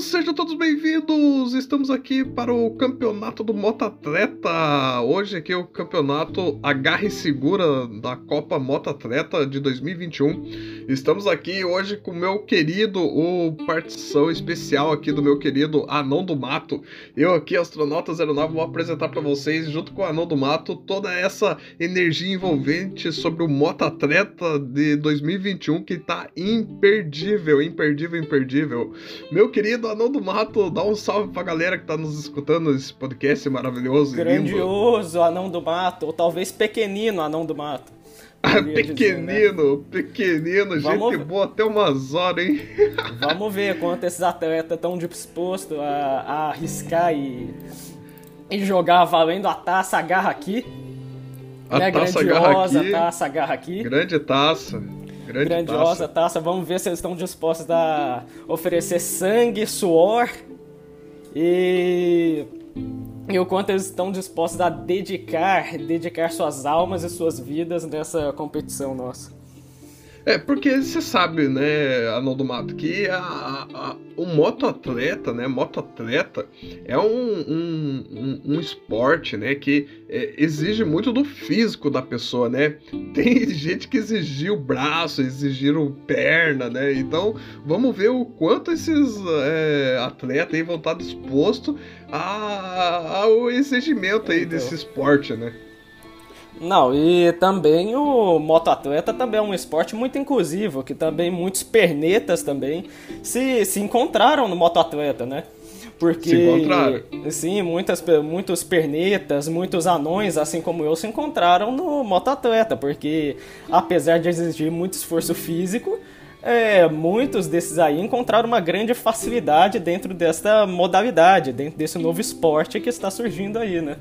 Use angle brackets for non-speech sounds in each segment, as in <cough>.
sejam todos bem-vindos! Estamos aqui para o campeonato do Motatleta. Hoje aqui é o campeonato Agarre Segura da Copa Motatleta de 2021. Estamos aqui hoje com o meu querido, o partição especial aqui do meu querido Anão do Mato. Eu aqui, Astronauta 09, vou apresentar para vocês, junto com o Anão do Mato, toda essa energia envolvente sobre o Motatleta de 2021 que tá imperdível, imperdível, imperdível. Meu querido Anão do Mato, dá um salve pra galera que tá nos escutando nesse podcast maravilhoso. Grandioso Anão do Mato, ou talvez pequenino Anão do Mato. <laughs> pequenino, dizer, né? pequenino, Vamos... gente boa até umas horas, hein? <laughs> Vamos ver quanto esses atletas estão dispostos a, a arriscar e, e jogar valendo a taça agarra aqui. A né? taça agarra aqui. taça agarra aqui. Grande taça. Grande grandiosa taça. taça. Vamos ver se eles estão dispostos a oferecer sangue, suor e e o quanto eles estão dispostos a dedicar, dedicar suas almas e suas vidas nessa competição nossa. É, porque você sabe, né, Arnaldo Mato, que a, a, o motoatleta, né, motoatleta é um, um, um, um esporte, né, que é, exige muito do físico da pessoa, né? <laughs> Tem gente que exigiu braço, exigiram perna, né? Então, vamos ver o quanto esses é, atletas aí vão estar dispostos ao exigimento aí desse esporte, né? Não, e também o motoatleta também é um esporte muito inclusivo, que também muitos pernetas também se, se encontraram no motoatleta, né? Porque, se encontraram. Sim, muitas, muitos pernetas, muitos anões, assim como eu, se encontraram no motoatleta, porque apesar de exigir muito esforço físico, é, muitos desses aí encontraram uma grande facilidade dentro desta modalidade, dentro desse novo esporte que está surgindo aí, né?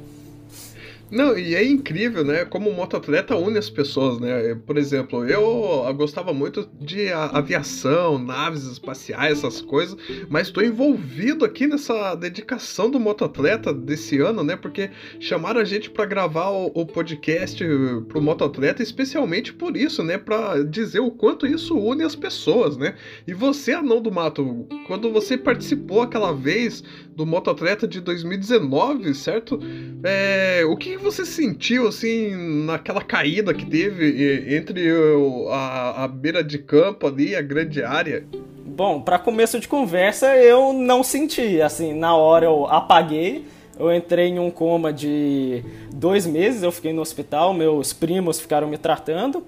Não, e é incrível, né? Como o motoatleta une as pessoas, né? Por exemplo, eu gostava muito de aviação, naves espaciais, essas coisas, mas estou envolvido aqui nessa dedicação do motoatleta desse ano, né? Porque chamaram a gente para gravar o, o podcast pro motoatleta, especialmente por isso, né? Para dizer o quanto isso une as pessoas, né? E você, Anão do Mato, quando você participou aquela vez do motoatleta de 2019, certo? É, o que você sentiu, assim, naquela caída que teve entre a, a beira de campo ali a grande área? Bom, para começo de conversa, eu não senti. Assim, na hora eu apaguei. Eu entrei em um coma de dois meses, eu fiquei no hospital, meus primos ficaram me tratando.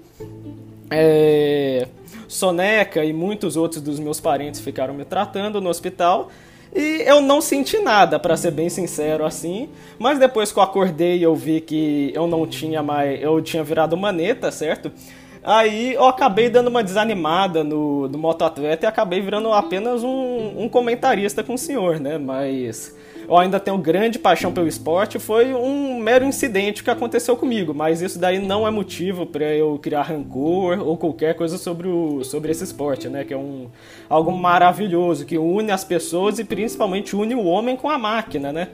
É... Soneca e muitos outros dos meus parentes ficaram me tratando no hospital. E eu não senti nada, para ser bem sincero assim. Mas depois que eu acordei, eu vi que eu não tinha mais. Eu tinha virado maneta, certo? Aí eu acabei dando uma desanimada no, no motoatleta e acabei virando apenas um, um comentarista com o senhor, né? Mas eu ainda tenho grande paixão pelo esporte, foi um mero incidente que aconteceu comigo, mas isso daí não é motivo para eu criar rancor ou qualquer coisa sobre, o, sobre esse esporte, né? Que é um, algo maravilhoso, que une as pessoas e principalmente une o homem com a máquina, né?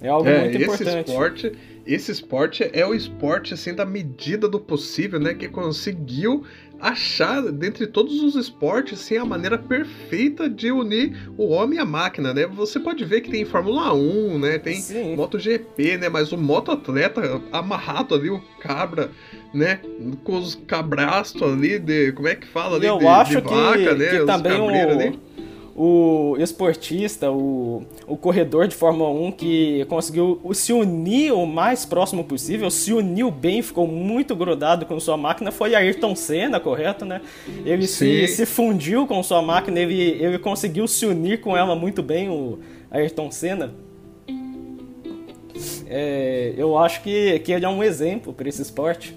É algo é, muito importante. Esse esporte, esse esporte é o esporte assim da medida do possível, né? Que conseguiu achar, dentre todos os esportes, assim, a maneira perfeita de unir o homem e a máquina, né? Você pode ver que tem Fórmula 1, né? Tem Sim. MotoGP, né? Mas o motoatleta amarrado ali, o cabra, né? Com os cabrastos ali de... Como é que fala ali? Eu de, acho de vaca, que, né? que também o... Ali o esportista, o, o corredor de Fórmula 1 que conseguiu se unir o mais próximo possível, se uniu bem, ficou muito grudado com sua máquina, foi Ayrton Senna, correto, né? Ele se, se fundiu com sua máquina, ele, ele conseguiu se unir com ela muito bem, o Ayrton Senna. É, eu acho que, que ele é um exemplo para esse esporte.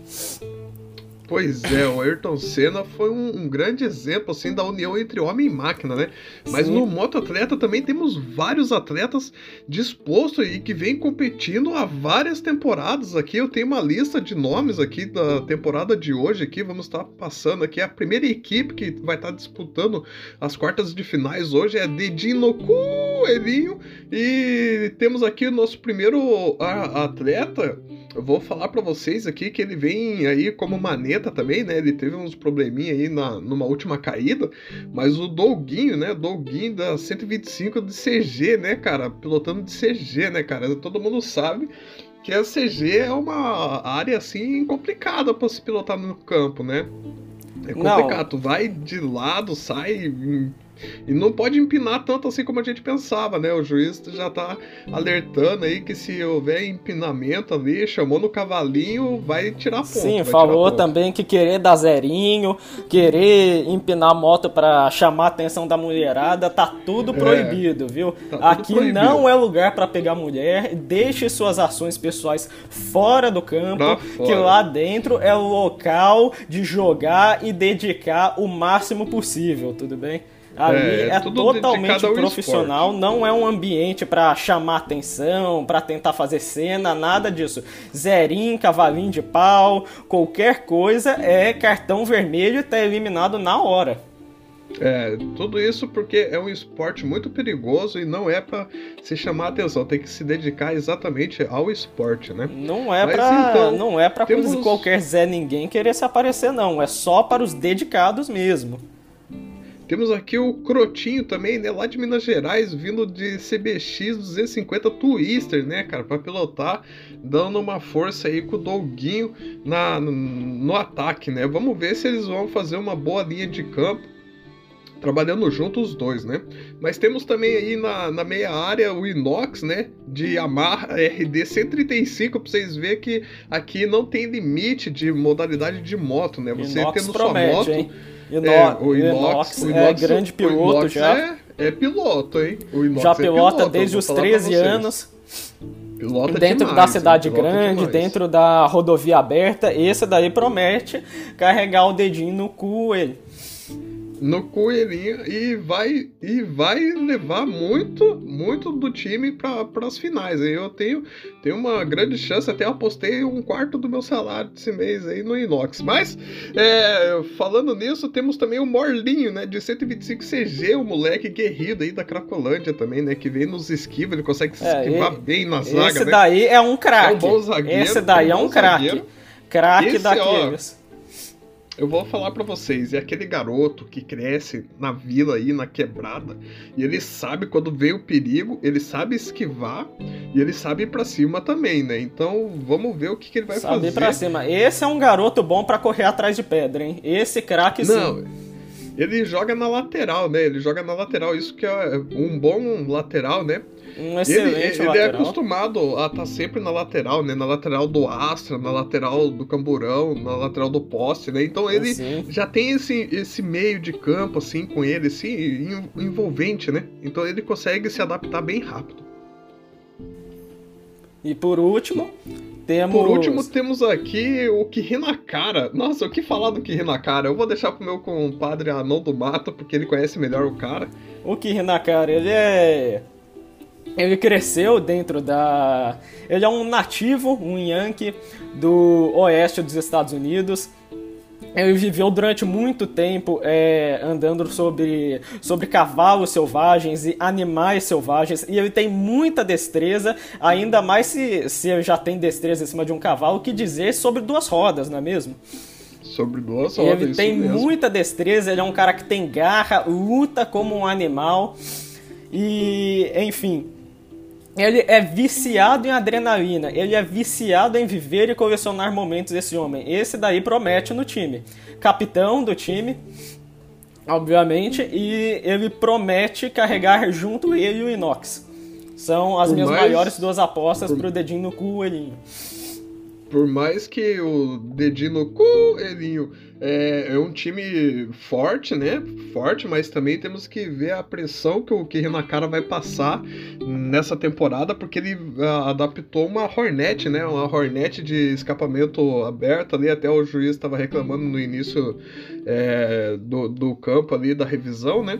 Pois é, o Ayrton Senna foi um, um, grande exemplo assim da união entre homem e máquina, né? Mas Sim. no motoatleta também temos vários atletas dispostos e que vêm competindo há várias temporadas aqui. Eu tenho uma lista de nomes aqui da temporada de hoje aqui, vamos estar passando aqui. A primeira equipe que vai estar disputando as quartas de finais hoje é Dedinoku Coelhinho. E temos aqui o nosso primeiro atleta. Eu vou falar para vocês aqui que ele vem aí como maneta também, né? Ele teve uns probleminha aí na, numa última caída, mas o Douguinho, né? Douguinho da 125 de CG, né, cara? Pilotando de CG, né, cara? Todo mundo sabe que a CG é uma área assim complicada para se pilotar no campo, né? É complicado, não. tu vai de lado, sai e não pode empinar tanto assim como a gente pensava, né? O juiz já tá alertando aí que se houver empinamento ali, chamou no cavalinho, vai tirar ponto. Sim, falou também que querer dar zerinho, querer empinar a moto para chamar a atenção da mulherada, tá tudo é, proibido, viu? Tá tudo Aqui proibido. não é lugar para pegar mulher, deixe suas ações pessoais fora do campo, fora. que lá dentro é o local de jogar e dedicar o máximo possível, tudo bem? Ali é, é totalmente profissional, esporte. não é um ambiente para chamar atenção, para tentar fazer cena, nada disso. Zerinho, cavalinho de pau, qualquer coisa é cartão vermelho e tá eliminado na hora. É, tudo isso porque é um esporte muito perigoso e não é para se chamar atenção, tem que se dedicar exatamente ao esporte, né? Não é para então, não é para temos... qualquer Zé ninguém querer se aparecer não, é só para os dedicados mesmo. Temos aqui o Crotinho também, né? Lá de Minas Gerais, vindo de CBX 250 Twister, né, cara? Pra pilotar, dando uma força aí com o Dolguinho na, no, no ataque, né? Vamos ver se eles vão fazer uma boa linha de campo trabalhando juntos os dois, né? Mas temos também aí na, na meia área o Inox, né? De Yamaha RD 135, pra vocês verem que aqui não tem limite de modalidade de moto, né? Você Inox tendo promete, sua moto. Hein? Inox, é, o Inox, o Inox é grande piloto Inox já. É, é, piloto, hein? O Inox já é pilota piloto, desde os 13 anos. Pilota dentro demais, da cidade grande, demais. dentro da rodovia aberta, esse daí promete carregar o dedinho no cu ele no coelhinho e vai e vai levar muito muito do time para as finais. Eu tenho, tenho uma grande chance, até apostei um quarto do meu salário desse mês aí no Inox. Mas é, falando nisso, temos também o Morlinho, né, de 125 CG, o moleque guerrido aí da Cracolândia também, né, que vem nos esquiva, ele consegue se é, esquivar bem na zaga, Esse né? daí é um craque. É um bom zagueiro. Esse daí é um, um craque. Craque daqueles. Eu vou falar para vocês, é aquele garoto que cresce na vila aí, na quebrada, e ele sabe quando vem o perigo, ele sabe esquivar e ele sabe ir pra cima também, né? Então vamos ver o que, que ele vai sabe fazer. Sabe pra cima. Esse é um garoto bom para correr atrás de pedra, hein? Esse craque sim. Não, ele joga na lateral, né? Ele joga na lateral, isso que é um bom lateral, né? Um excelente ele, ele é acostumado a estar tá sempre na lateral, né? Na lateral do Astra, na lateral do Camburão, na lateral do poste, né? Então ele assim. já tem esse, esse meio de campo, assim, com ele, assim, envolvente, né? Então ele consegue se adaptar bem rápido. E por último, temos... Por último, temos aqui o Kirinakara. Nossa, o que falar do Kirinakara? Eu vou deixar pro meu compadre Anão do Mato, porque ele conhece melhor o cara. O Kirinakara, ele é ele cresceu dentro da. Ele é um nativo, um Yankee do oeste dos Estados Unidos. Ele viveu durante muito tempo é, andando sobre, sobre cavalos selvagens e animais selvagens, e ele tem muita destreza, ainda mais se, se ele já tem destreza em cima de um cavalo, que dizer sobre duas rodas, não é mesmo? Sobre duas rodas. Ele tem muita destreza, ele é um cara que tem garra, luta como um animal, e enfim, ele é viciado em adrenalina, ele é viciado em viver e colecionar momentos esse homem. Esse daí promete no time. Capitão do time, obviamente, e ele promete carregar junto ele e o Inox. São as Por minhas mais... maiores duas apostas Por... pro dedinho no cu, Elinho. Por mais que o dedinho no cu, Elinho é, é, um time forte, né? Forte, mas também temos que ver a pressão que o Kirinakara vai passar nessa temporada, porque ele uh, adaptou uma Hornet, né? Uma Hornet de escapamento aberto ali, até o juiz estava reclamando no início é, do, do campo ali da revisão, né?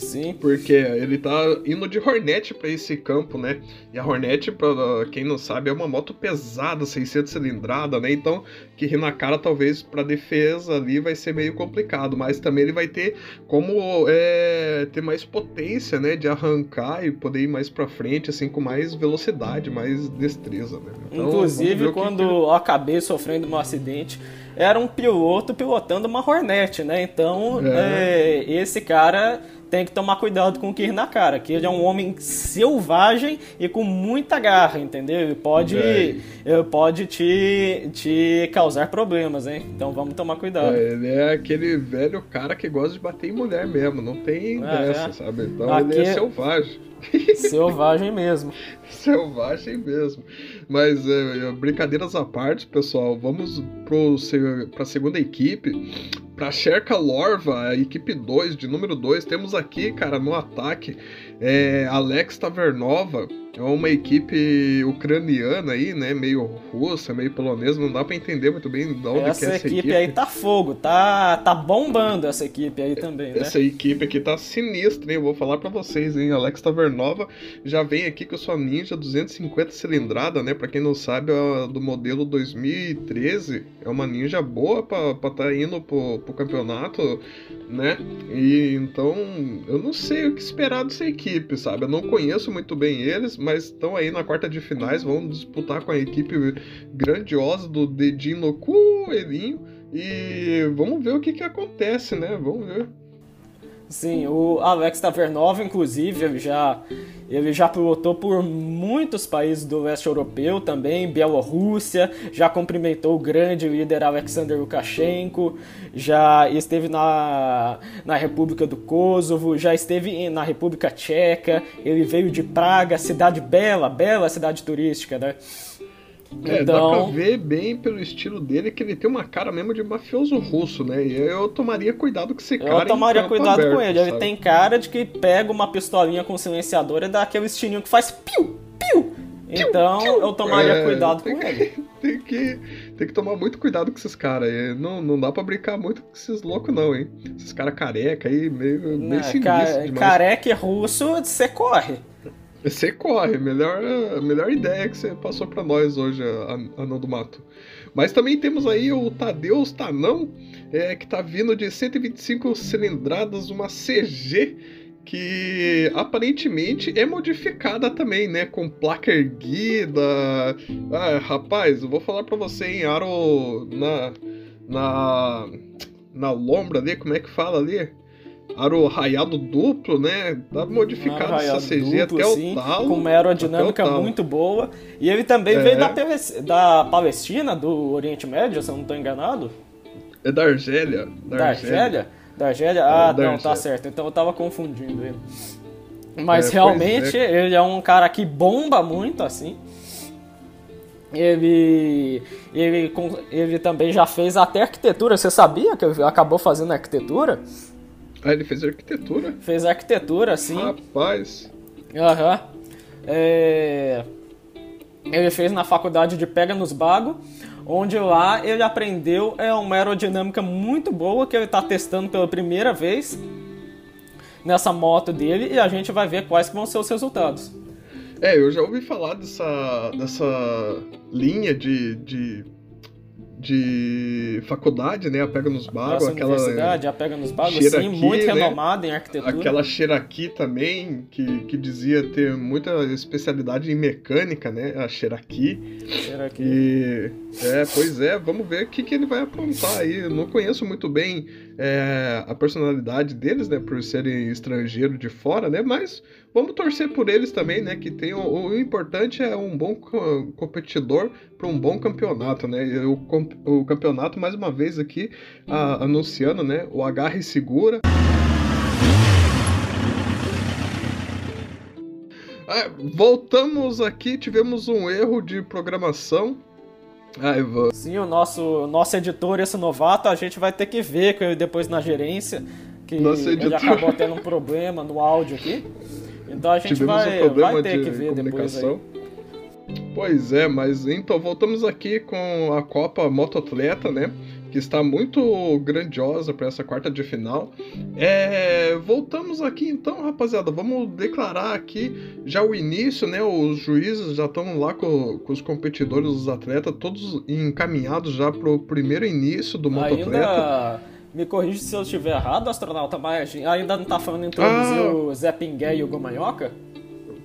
Sim. Porque ele tá indo de Hornet para esse campo, né? E a Hornet, pra quem não sabe, é uma moto pesada, 600 cilindrada, né? Então, que rir na cara talvez para defesa ali vai ser meio complicado, mas também ele vai ter como é, ter mais potência, né? De arrancar e poder ir mais para frente, assim, com mais velocidade, mais destreza, né? Então, Inclusive, quando que... eu acabei sofrendo um acidente, era um piloto pilotando uma Hornet, né? Então, é. É, esse cara tem que tomar cuidado com o que ir na cara, que ele é um homem selvagem e com muita garra, entendeu? Ele pode, é. pode te, te causar problemas, hein? Então vamos tomar cuidado. É, ele é aquele velho cara que gosta de bater em mulher mesmo, não tem é, dessa, sabe? Então Aqui... ele é selvagem. <laughs> Selvagem mesmo. Selvagem mesmo. Mas é, brincadeiras à parte, pessoal, vamos para a segunda equipe. Para Sherka Lorva, a equipe 2, de número 2, temos aqui, cara, no ataque, é, Alex Tavernova, uma equipe ucraniana aí, né? Meio russa, meio polonesa, não dá para entender muito bem de onde essa é essa equipe. equipe aí tá fogo, tá, tá bombando essa equipe aí também, né? Essa equipe aqui tá sinistra, hein? Eu vou falar para vocês, hein? Alex Tavernova já vem aqui com a sua Ninja 250 cilindrada, né? Para quem não sabe, é do modelo 2013. É uma Ninja boa para estar tá indo pro, pro campeonato, né? E então, eu não sei o que esperar dessa equipe, sabe? Eu não conheço muito bem eles, mas estão aí na quarta de finais, vão disputar com a equipe grandiosa do Dedinho no Coelhinho. E vamos ver o que, que acontece, né? Vamos ver. Sim, o Alex Tavernova, inclusive, já, ele já pilotou por muitos países do leste europeu também, Bielorrússia, já cumprimentou o grande líder Alexander Lukashenko, já esteve na, na República do Kosovo, já esteve na República Tcheca, ele veio de Praga, cidade bela, bela cidade turística, né? É, então... dá pra então- ver bem pelo estilo dele que ele tem uma cara mesmo de mafioso russo, né? E eu tomaria cuidado com esse cara. Eu tomaria cuidado aberto, com ele. Sabe? Ele tem cara de que pega uma pistolinha com silenciador e dá aquele estilinho que faz piu, piu. Então piu, piu. eu tomaria é, cuidado com que, ele. <laughs> Tem que, tem que tomar muito cuidado com esses caras. Não, não dá pra brincar muito com esses loucos, não, hein? Esses caras careca aí, meio, meio sinistro ca Careca e russo, você corre. Você corre, melhor, melhor ideia que você passou para nós hoje, Anão do Mato. Mas também temos aí o Tadeus Tanão, é, que tá vindo de 125 cilindradas, uma CG que aparentemente é modificada também, né? Com placa erguida. Ah, rapaz, eu vou falar para você, hein? Aro na, na, na lombra ali, como é que fala ali? Aro raiado duplo, né? Tá modificado essa CG duplo, até sim, o talo. Com uma aerodinâmica muito boa. E ele também é. veio da, da Palestina, do Oriente Médio, se eu não estou enganado. É da Argélia. Da, Argélia? Da Argélia? É, ah, é, não, tá certo. Então eu tava confundindo ele. Mas é, realmente é. ele é um cara que bomba muito, assim. Ele, ele, ele também já fez até arquitetura. Você sabia que ele acabou fazendo arquitetura? Ah, ele fez arquitetura? Fez arquitetura, sim. Rapaz. Aham. Uhum. É... Ele fez na faculdade de Pega nos Bago, onde lá ele aprendeu é uma aerodinâmica muito boa que ele está testando pela primeira vez nessa moto dele e a gente vai ver quais vão ser os resultados. É, eu já ouvi falar dessa, dessa linha de, de de faculdade, né? A Pega nos Bagos, aquela universidade, a Pega nos Bagos, sim, muito né? renomada em arquitetura. Aquela Cherokee também, que, que dizia ter muita especialidade em mecânica, né? A Cherokee. Cherokee. E, é, pois é, vamos ver o que, que ele vai aprontar aí. Eu não conheço muito bem é, a personalidade deles, né? Por serem estrangeiros de fora, né? Mas vamos torcer por eles também, né? Que tem o, o importante é um bom competidor para um bom campeonato, né? O, o campeonato mais uma vez aqui a, anunciando, né? O agarre segura. Ah, voltamos aqui, tivemos um erro de programação. Ah, vou... Sim, o nosso, nosso editor, esse novato, a gente vai ter que ver depois na gerência que Nosso editor... ele acabou tendo um problema no áudio aqui. Então a gente vai, um vai ter que ver depois aí. Pois é, mas então voltamos aqui com a Copa Motoatleta, né? Que está muito grandiosa para essa quarta de final. É, voltamos aqui então, rapaziada. Vamos declarar aqui já o início, né? Os juízes já estão lá com, com, os competidores, os atletas, todos encaminhados já para o primeiro início do mototleta. Ainda... Me corrige se eu estiver errado, astronauta, mas ainda não tá falando em introduzir ah. o Zé Pingué e o Gomanhoca?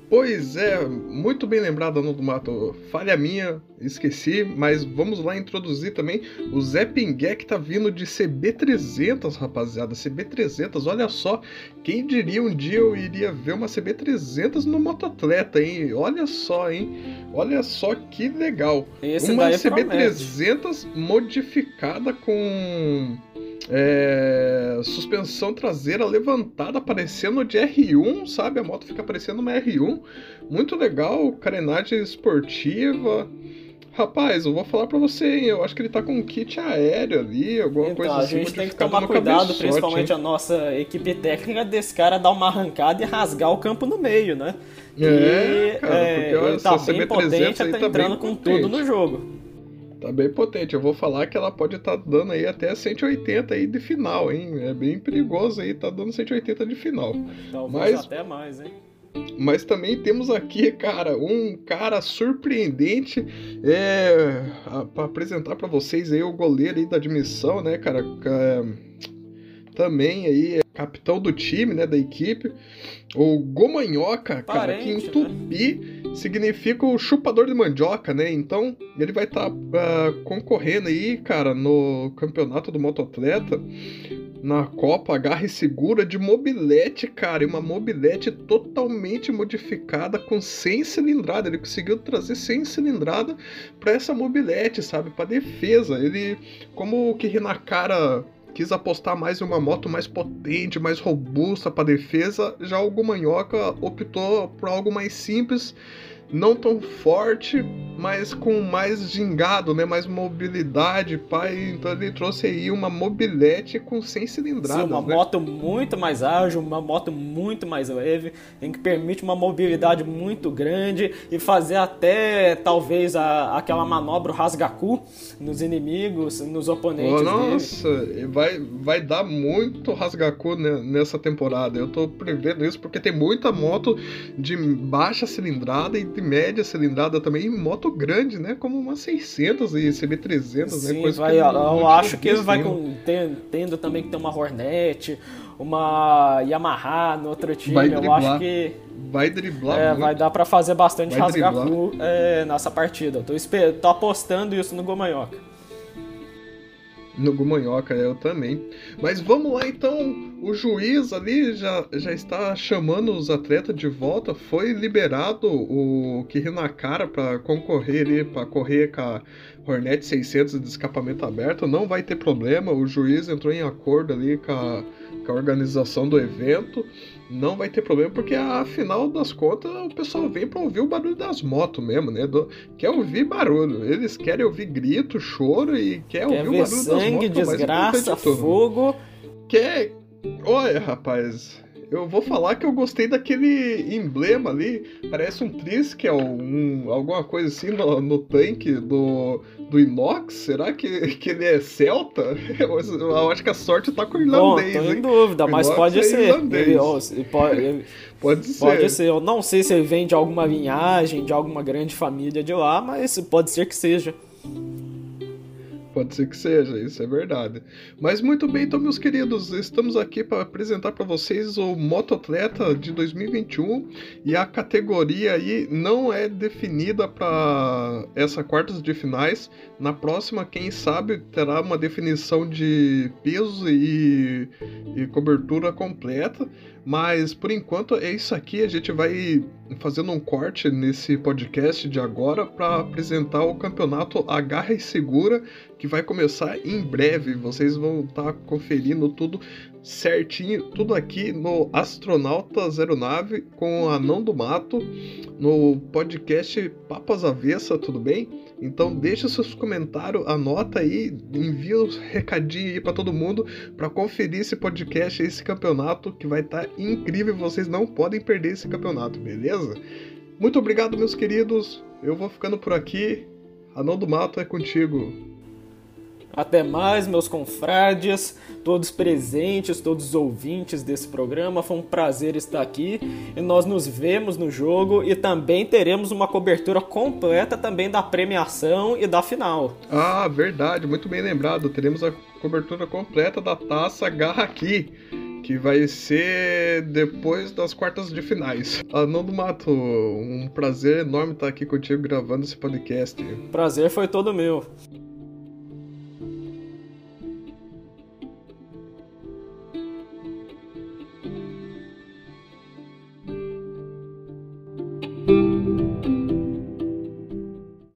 Pois é, muito bem lembrado, Ano do Mato. Falha minha, esqueci, mas vamos lá introduzir também o Zé Pingué que tá vindo de CB300, rapaziada. CB300, olha só, quem diria um dia eu iria ver uma CB300 no motoatleta, hein? Olha só, hein? Olha só que legal. Esse uma CB300 modificada com é, suspensão traseira levantada, parecendo de R1, sabe? A moto fica parecendo uma R1. Muito legal, carenagem esportiva. Rapaz, eu vou falar pra você, hein? Eu acho que ele tá com um kit aéreo ali, alguma então, coisa assim. A gente tem que tomar cuidado, principalmente a nossa equipe técnica, desse cara dar uma arrancada e rasgar o campo no meio, né? É, e, cara, é, ele tá bem potente, tá, tá entrando com tudo no jogo. Tá bem potente. Eu vou falar que ela pode estar tá dando aí até 180 aí de final, hein? É bem perigoso aí, tá dando 180 de final. Talvez Mas... até mais, hein? Mas também temos aqui, cara, um cara surpreendente é, para apresentar para vocês aí o goleiro aí da admissão, né, cara? Também aí é capitão do time, né, da equipe. O Gomanhoca, cara, que em né? Tupi né? Significa o chupador de mandioca, né? Então, ele vai estar tá, uh, concorrendo aí, cara, no campeonato do motoatleta, na Copa Agarre Segura de mobilete, cara, e uma mobilete totalmente modificada com 100 cilindrada. Ele conseguiu trazer 100 cilindrada para essa mobilete, sabe, para defesa. Ele, como o Kirinakara quis apostar mais em uma moto mais potente, mais robusta para defesa, já o Gumanhoca optou por algo mais simples não tão forte, mas com mais gingado, né? Mais mobilidade, pai. Então ele trouxe aí uma mobilete com 100 cilindradas. Sim, uma né? moto muito mais ágil, uma moto muito mais leve, em que permite uma mobilidade muito grande e fazer até talvez a, aquela manobra rasgaku nos inimigos, nos oponentes. Oh, nossa, dele. vai vai dar muito rasgaku nessa temporada. Eu tô prevendo isso porque tem muita moto de baixa cilindrada e de média cilindrada também, em moto grande, né? Como uma 600 e CB300, né? Sim, né? vai, eu, eu acho que ele vai com, tendo, também que ter uma Hornet, uma Yamaha no outro time. Vai eu acho que vai driblar é, muito. Vai dar para fazer bastante rasgaku é, nessa partida. Eu tô, tô apostando isso no Gomanhoca no Gumanhoca, eu também. Mas vamos lá então, o juiz ali já, já está chamando os atletas de volta. Foi liberado o Kirinakara para concorrer para correr com a Hornet 600 de escapamento aberto. Não vai ter problema, o juiz entrou em acordo ali com a, a organização do evento não vai ter problema, porque afinal das contas o pessoal vem para ouvir o barulho das motos mesmo, né? Do, quer ouvir barulho. Eles querem ouvir grito, choro e quer, quer ouvir o barulho sangue, das motos. Desgraça, fogo. Quer. Olha, rapaz. Eu vou falar que eu gostei daquele emblema ali. Parece um Triskel, um, alguma coisa assim no, no tanque do, do Inox. Será que, que ele é celta? <laughs> Eu, eu acho que a sorte tá com o irlandês. Bom, tô em dúvida, mas pode é ser. Ele, ele, pode, ele, pode ser. Pode ser. Eu não sei se ele vem de alguma linhagem, de alguma grande família de lá, mas pode ser que seja. Pode ser que seja, isso é verdade. Mas muito bem, então, meus queridos, estamos aqui para apresentar para vocês o Motoatleta de 2021 e a categoria aí não é definida para essa quartas de finais. Na próxima, quem sabe, terá uma definição de peso e, e cobertura completa. Mas por enquanto é isso aqui. A gente vai fazendo um corte nesse podcast de agora para apresentar o campeonato Agarra e Segura, que vai começar em breve. Vocês vão estar tá conferindo tudo certinho, tudo aqui no Astronauta Zero Nave com o Anão do Mato, no podcast Papas Avessa, tudo bem? Então deixa seus comentários, anota aí, envia os recadinhos aí para todo mundo para conferir esse podcast, esse campeonato que vai estar tá incrível, vocês não podem perder esse campeonato, beleza? Muito obrigado, meus queridos. Eu vou ficando por aqui. Anão do Mato é contigo. Até mais, meus confrades, todos presentes, todos os ouvintes desse programa. Foi um prazer estar aqui e nós nos vemos no jogo e também teremos uma cobertura completa também da premiação e da final. Ah, verdade, muito bem lembrado. Teremos a cobertura completa da taça Garra aqui que vai ser depois das quartas de finais. Arnaldo Mato, um prazer enorme estar aqui contigo gravando esse podcast. Prazer foi todo meu.